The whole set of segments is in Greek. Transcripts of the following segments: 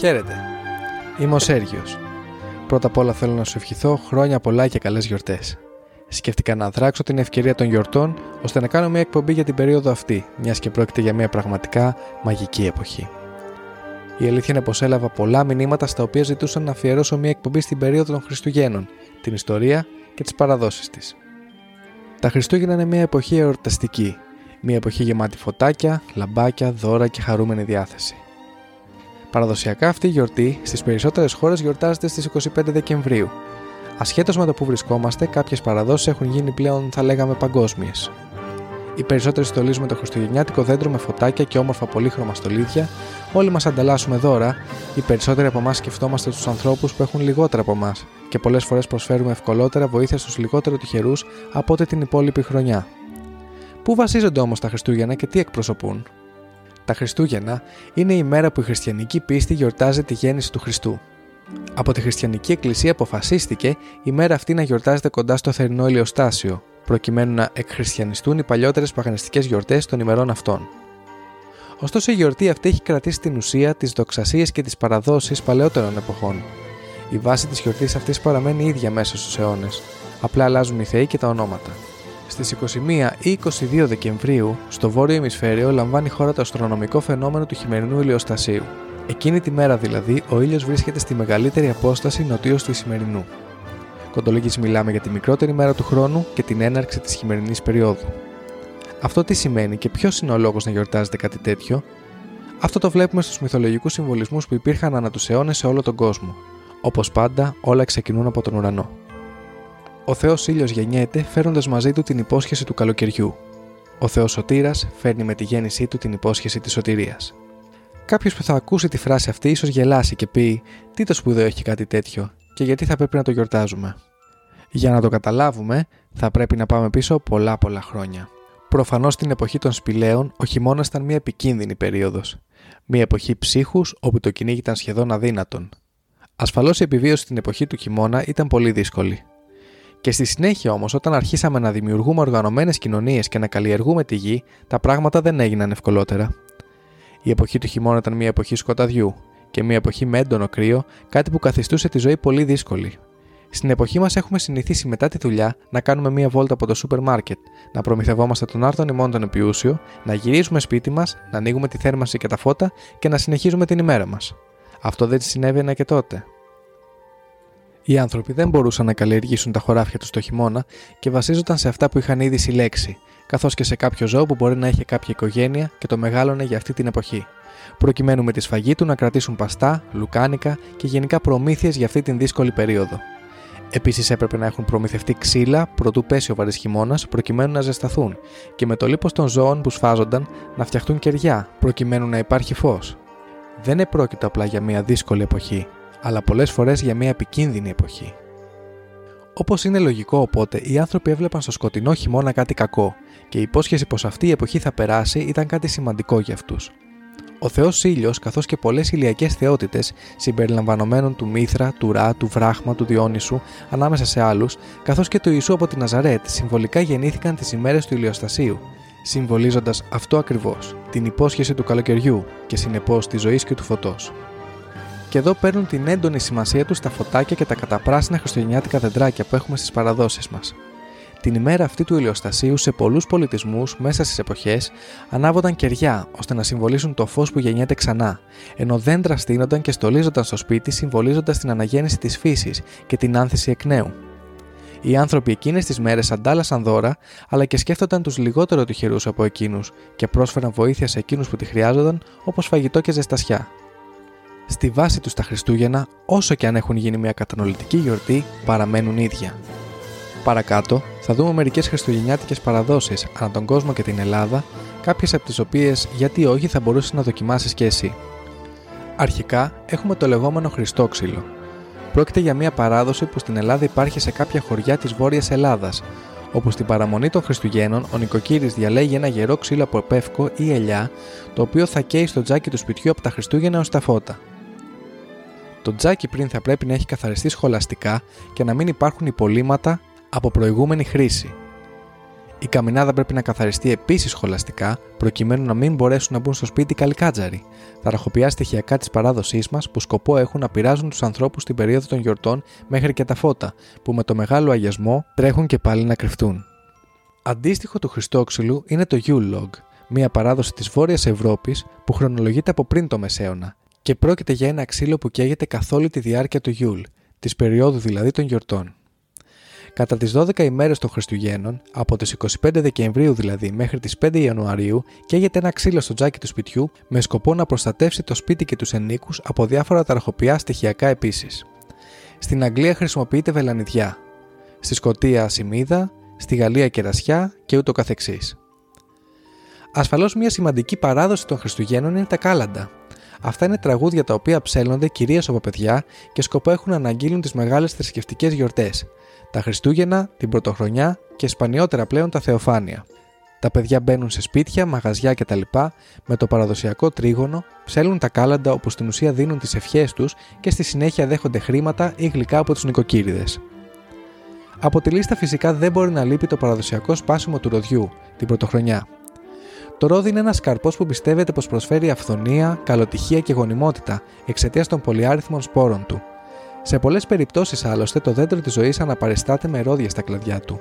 Χαίρετε. Είμαι ο Σέργιος. Πρώτα απ' όλα θέλω να σου ευχηθώ χρόνια πολλά και καλές γιορτές. Σκέφτηκα να δράξω την ευκαιρία των γιορτών ώστε να κάνω μια εκπομπή για την περίοδο αυτή, μιας και πρόκειται για μια πραγματικά μαγική εποχή. Η αλήθεια είναι πως έλαβα πολλά μηνύματα στα οποία ζητούσαν να αφιερώσω μια εκπομπή στην περίοδο των Χριστουγέννων, την ιστορία και τις παραδόσεις της. Τα Χριστούγεννα είναι μια εποχή εορταστική, μια εποχή γεμάτη φωτάκια, λαμπάκια, δώρα και χαρούμενη διάθεση. Παραδοσιακά αυτή η γιορτή στις περισσότερες χώρες γιορτάζεται στις 25 Δεκεμβρίου. Ασχέτως με το που βρισκόμαστε, κάποιες παραδόσεις έχουν γίνει πλέον, θα λέγαμε, παγκόσμιες. Οι περισσότεροι στολίζουμε το χριστουγεννιάτικο δέντρο με φωτάκια και όμορφα πολύχρωμα στολίδια, όλοι μας ανταλλάσσουμε δώρα, οι περισσότεροι από εμάς σκεφτόμαστε τους ανθρώπους που έχουν λιγότερα από εμάς και πολλές φορές προσφέρουμε ευκολότερα βοήθεια στους λιγότερο τυχερούς από ό,τι την υπόλοιπη χρονιά. Πού βασίζονται όμως τα Χριστούγεννα και τι εκπροσωπούν; Τα Χριστούγεννα είναι η μέρα που η χριστιανική πίστη γιορτάζει τη γέννηση του Χριστού. Από τη χριστιανική εκκλησία αποφασίστηκε η μέρα αυτή να γιορτάζεται κοντά στο θερινό ηλιοστάσιο, προκειμένου να εκχριστιανιστούν οι παλιότερες παγανιστικές γιορτές των ημερών αυτών. Ωστόσο, η γιορτή αυτή έχει κρατήσει την ουσία, τι δοξασίε και τι παραδόσει παλαιότερων εποχών. Η βάση της γιορτής αυτής παραμένει ίδια μέσα στους αιώνες, απλά αλλάζουν οι θεοί και τα ονόματα. Στις 21 ή 22 Δεκεμβρίου, στο βόρειο ημισφαίριο λαμβάνει χώρα το αστρονομικό φαινόμενο του χειμερινού ηλιοστασίου. Εκείνη τη μέρα δηλαδή, ο ήλιος βρίσκεται στη μεγαλύτερη απόσταση νοτίως του Ισημερινού. Κοντολόγηση μιλάμε για τη μικρότερη μέρα του χρόνου και την έναρξη της χειμερινής περίοδου. Αυτό τι σημαίνει και ποιος είναι ο λόγος να γιορτάζεται κάτι τέτοιο, αυτό το βλέπουμε στους μυθολογικούς συμβολισμούς που υπήρχαν ανά τους αιώνες σε όλο τον κόσμο. Όπως πάντα, όλα ξεκινούν από τον ουρανό. Ο Θεός ήλιος γεννιέται φέρνοντα μαζί του την υπόσχεση του καλοκαιριού. Ο Θεός Σωτήρας φέρνει με τη γέννησή του την υπόσχεση της σωτηρίας. Κάποιος που θα ακούσει τη φράση αυτή ίσως γελάσει και πει: Τι το σπουδαίο έχει κάτι τέτοιο, και γιατί θα πρέπει να το γιορτάζουμε. Για να το καταλάβουμε, θα πρέπει να πάμε πίσω πολλά πολλά χρόνια. Προφανώς στην εποχή των σπηλαίων, ο χειμώνας ήταν μια επικίνδυνη περίοδος. Μια εποχή ψύχους όπου το κυνήγι ήταν σχεδόν αδύνατον. Ασφαλώς η επιβίωση στην εποχή του χειμώνα ήταν πολύ δύσκολη. Και στη συνέχεια όμως, όταν αρχίσαμε να δημιουργούμε οργανωμένες κοινωνίες και να καλλιεργούμε τη γη, τα πράγματα δεν έγιναν ευκολότερα. Η εποχή του χειμώνα ήταν μια εποχή σκοταδιού και μια εποχή με έντονο κρύο, κάτι που καθιστούσε τη ζωή πολύ δύσκολη. Στην εποχή μας έχουμε συνηθίσει μετά τη δουλειά να κάνουμε μία βόλτα από το σούπερ μάρκετ, να προμηθευόμαστε τον άρθον ημών τον επιούσιο, να γυρίζουμε σπίτι μας, να ανοίγουμε τη θέρμανση και τα φώτα και να συνεχίζουμε την ημέρα μας. Αυτό δεν συνέβαινε και τότε. Οι άνθρωποι δεν μπορούσαν να καλλιεργήσουν τα χωράφια τους το χειμώνα και βασίζονταν σε αυτά που είχαν ήδη συλλέξει, καθώς και σε κάποιο ζώο που μπορεί να είχε κάποια οικογένεια και το μεγάλωνε για αυτή την εποχή, προκειμένου με τη σφαγή του να κρατήσουν παστά, λουκάνικα και γενικά προμήθειες για αυτή την δύσκολη περίοδο. Επίσης έπρεπε να έχουν προμηθευτεί ξύλα προτού πέσει ο βαρύς χειμώνας προκειμένου να ζεσταθούν και με το λίπος των ζώων που σφάζονταν να φτιαχτούν κεριά προκειμένου να υπάρχει φως. Δεν επρόκειτο απλά για μια δύσκολη εποχή, αλλά πολλές φορές για μια επικίνδυνη εποχή. Όπως είναι λογικό οπότε, οι άνθρωποι έβλεπαν στο σκοτεινό χειμώνα κάτι κακό και η υπόσχεση πως αυτή η εποχή θα περάσει ήταν κάτι σημαντικό για αυτούς. Ο Θεός ήλιος, καθώς και πολλές ηλιακές θεότητες, συμπεριλαμβανομένων του Μήθρα, του Ρα, του Βράχμα, του Διόνυσου, ανάμεσα σε άλλους, καθώς και του Ιησού από τη Ναζαρέτ, συμβολικά γεννήθηκαν τις ημέρες του ηλιοστασίου, συμβολίζοντας αυτό ακριβώς, την υπόσχεση του καλοκαιριού και συνεπώς της ζωής και του φωτός. Και εδώ παίρνουν την έντονη σημασία τους τα φωτάκια και τα καταπράσινα χριστουγεννιάτικα δεντράκια που έχουμε στις παραδόσεις μας. Την ημέρα αυτή του ηλιοστασίου σε πολλούς πολιτισμούς μέσα στις εποχές ανάβονταν κεριά ώστε να συμβολήσουν το φως που γεννιέται ξανά, ενώ δέντρα στείνονταν και στολίζονταν στο σπίτι συμβολίζοντας την αναγέννηση της φύσης και την άνθηση εκ νέου. Οι άνθρωποι εκείνες τις μέρες αντάλλασαν δώρα, αλλά και σκέφτονταν τους λιγότερο τυχερούς από εκείνους και πρόσφεραν βοήθεια σε εκείνους που τη χρειάζονταν, όπως φαγητό και ζεστασιά. Στη βάση τους τα Χριστούγεννα, όσο και αν έχουν γίνει μια κατανολητική γιορτή, παραμένουν ίδια. Παρακάτω, θα δούμε μερικές χριστουγεννιάτικες παραδόσεις ανά τον κόσμο και την Ελλάδα, κάποιες από τις οποίες γιατί όχι θα μπορούσες να δοκιμάσεις και εσύ. Αρχικά, έχουμε το λεγόμενο Χριστόξυλο. Πρόκειται για μια παράδοση που στην Ελλάδα υπάρχει σε κάποια χωριά της Βόρειας Ελλάδας, όπου στην παραμονή των Χριστουγέννων ο νοικοκύρης διαλέγει ένα γερό ξύλο από πεύκο ή ελιά, το οποίο θα καίει στο τζάκι του σπιτιού από τα Χριστούγεννα ως τα φώτα. Το τζάκι πριν θα πρέπει να έχει καθαριστεί σχολαστικά και να μην υπάρχουν υπολείμματα από προηγούμενη χρήση. Η καμινάδα πρέπει να καθαριστεί επίσης σχολαστικά, προκειμένου να μην μπορέσουν να μπουν στο σπίτι καλικάτζαροι. Τα ραχοποιά στοιχειακά της παράδοσής μας που σκοπό έχουν να πειράζουν τους ανθρώπους στην περίοδο των γιορτών μέχρι και τα φώτα, που με το μεγάλο αγιασμό τρέχουν και πάλι να κρυφτούν. Αντίστοιχο του Χριστόξυλου είναι το Yule Log, μια παράδοση της Βόρειας Ευρώπης που χρονολογείται από πριν το Μεσαίωνα και πρόκειται για ένα ξύλο που καίγεται καθ' όλη τη διάρκεια του Yule, της περίοδου δηλαδή των γιορτών. Κατά τις 12 ημέρες των Χριστουγέννων, από τις 25 Δεκεμβρίου δηλαδή μέχρι τις 5 Ιανουαρίου, καίγεται ένα ξύλο στο τζάκι του σπιτιού με σκοπό να προστατεύσει το σπίτι και τους ενίκους από διάφορα ταραχοπιά στοιχειακά επίσης. Στην Αγγλία χρησιμοποιείται βελανιδιά, στη Σκωτία ασημίδα, στη Γαλλία κερασιά και ούτω καθεξής. Ασφαλώς μια σημαντική παράδοση των Χριστουγέννων είναι τα κάλαντα. Αυτά είναι τραγούδια τα οποία ψέλνονται κυρίως από παιδιά και σκοπό έχουν να αναγγείλουν τις μεγάλες θρησκευτικές γιορτές, τα Χριστούγεννα, την Πρωτοχρονιά και σπανιότερα πλέον τα Θεοφάνεια. Τα παιδιά μπαίνουν σε σπίτια, μαγαζιά κτλ. με το παραδοσιακό τρίγωνο, ψέλνουν τα κάλαντα όπου στην ουσία δίνουν τις ευχές τους και στη συνέχεια δέχονται χρήματα ή γλυκά από τους νοικοκύριδες. Από τη λίστα φυσικά δεν μπορεί να λείπει το παραδοσιακό σπάσιμο του ροδιού, την Πρωτοχρονιά. Το ρόδι είναι ένας καρπός που πιστεύετε πως προσφέρει αυθονία, καλοτυχία και γονιμότητα εξαιτίας των πολυάριθμων σπόρων του. Σε πολλές περιπτώσεις άλλωστε το δέντρο της ζωής αναπαριστάται με ρόδια στα κλαδιά του.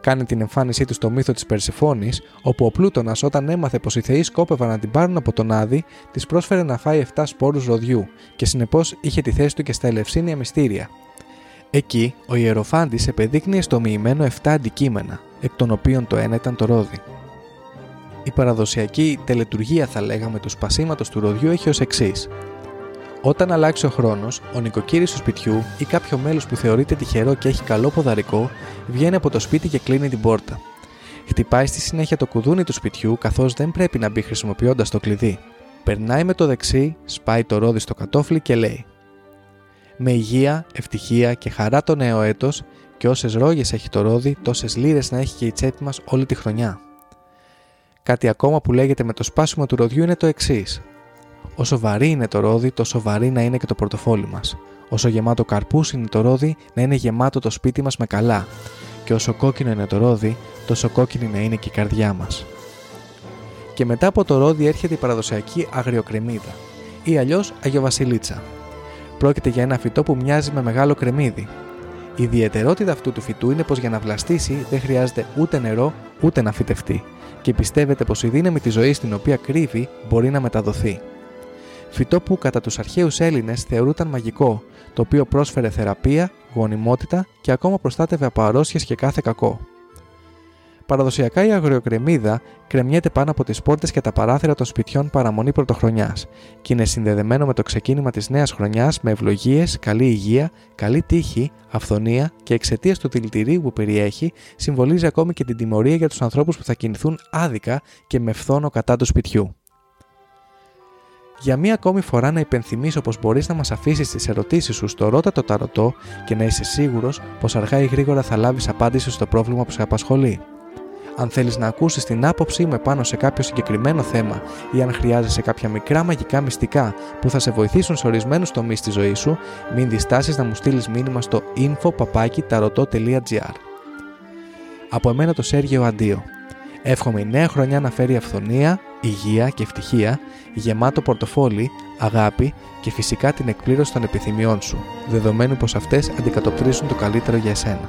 Κάνει την εμφάνισή του στο μύθο της Περσεφόνη, όπου ο Πλούτονας, όταν έμαθε πως οι Θεοί σκόπευαν να την πάρουν από τον Άδη, της πρόσφερε να φάει 7 σπόρους ροδιού και συνεπώς είχε τη θέση του και στα ελευσίνια μυστήρια. Εκεί, ο Ιεροφάντης επεδείκνυε στο μοιημένο 7 αντικείμενα, εκ των οποίων το ένα ήταν το ρόδι. Η παραδοσιακή τελετουργία, θα λέγαμε, του σπασίματος του ροδιού έχει ως εξής. Όταν αλλάξει ο χρόνος, ο νοικοκύρης του σπιτιού ή κάποιο μέλος που θεωρείται τυχερό και έχει καλό ποδαρικό βγαίνει από το σπίτι και κλείνει την πόρτα. Χτυπάει στη συνέχεια το κουδούνι του σπιτιού καθώς δεν πρέπει να μπει χρησιμοποιώντας το κλειδί. Περνάει με το δεξί, σπάει το ρόδι στο κατόφλι και λέει: Με υγεία, ευτυχία και χαρά το νέο έτος και όσες ρόγες έχει το ρόδι, τόσες λίρες να έχει και η τσέπη μας όλη τη χρονιά. Κάτι ακόμα που λέγεται με το σπάσιμο του ροδιού είναι το εξής. Όσο βαρύ είναι το ρόδι, τόσο βαρύ να είναι και το πορτοφόλι μας. Όσο γεμάτο καρπούς είναι το ρόδι, να είναι γεμάτο το σπίτι μας με καλά. Και όσο κόκκινο είναι το ρόδι, τόσο κόκκινη να είναι και η καρδιά μας. Και μετά από το ρόδι έρχεται η παραδοσιακή αγριοκρεμίδα ή αλλιώς Αγιοβασιλίτσα. Πρόκειται για ένα φυτό που μοιάζει με μεγάλο κρεμμύδι. Η ιδιαιτερότητα αυτού του φυτού είναι πως για να βλαστήσει δεν χρειάζεται ούτε νερό ούτε να φυτευτεί και πιστεύετε πως η δύναμη της ζωής στην οποία κρύβει μπορεί να μεταδοθεί φυτό που κατά τους αρχαίους Έλληνες θεωρούταν μαγικό, το οποίο πρόσφερε θεραπεία, γονιμότητα και ακόμα προστάτευε από αρρώστιες και κάθε κακό. Παραδοσιακά η αγριοκρεμίδα κρεμιέται πάνω από τις πόρτες και τα παράθυρα των σπιτιών παραμονή πρωτοχρονιάς και είναι συνδεδεμένο με το ξεκίνημα της νέας χρονιάς με ευλογίες, καλή υγεία, καλή τύχη, αυθονία και εξαιτίας του δηλητηρίου που περιέχει, συμβολίζει ακόμη και την τιμωρία για τους ανθρώπους που θα κινηθούν άδικα και με φθόνο κατά του σπιτιού. Για μία ακόμη φορά να υπενθυμίσω πως μπορείς να μας αφήσεις τις ερωτήσεις σου στο Ρώτα το Ταρωτό και να είσαι σίγουρος πως αργά ή γρήγορα θα λάβεις απάντηση στο πρόβλημα που σε απασχολεί. Αν θέλεις να ακούσεις την άποψή μου πάνω σε κάποιο συγκεκριμένο θέμα ή αν χρειάζεσαι κάποια μικρά μαγικά μυστικά που θα σε βοηθήσουν σε ορισμένους τομείς της ζωής σου, μην διστάσεις να μου στείλεις μήνυμα στο info.papakitarot.gr Από εμένα το Σέργιο Αντίο. Εύχομαι η νέα χρονιά να φέρει αυθονία, υγεία και ευτυχία, γεμάτο πορτοφόλι, αγάπη και φυσικά την εκπλήρωση των επιθυμιών σου, δεδομένου πως αυτές αντικατοπτρίζουν το καλύτερο για εσένα.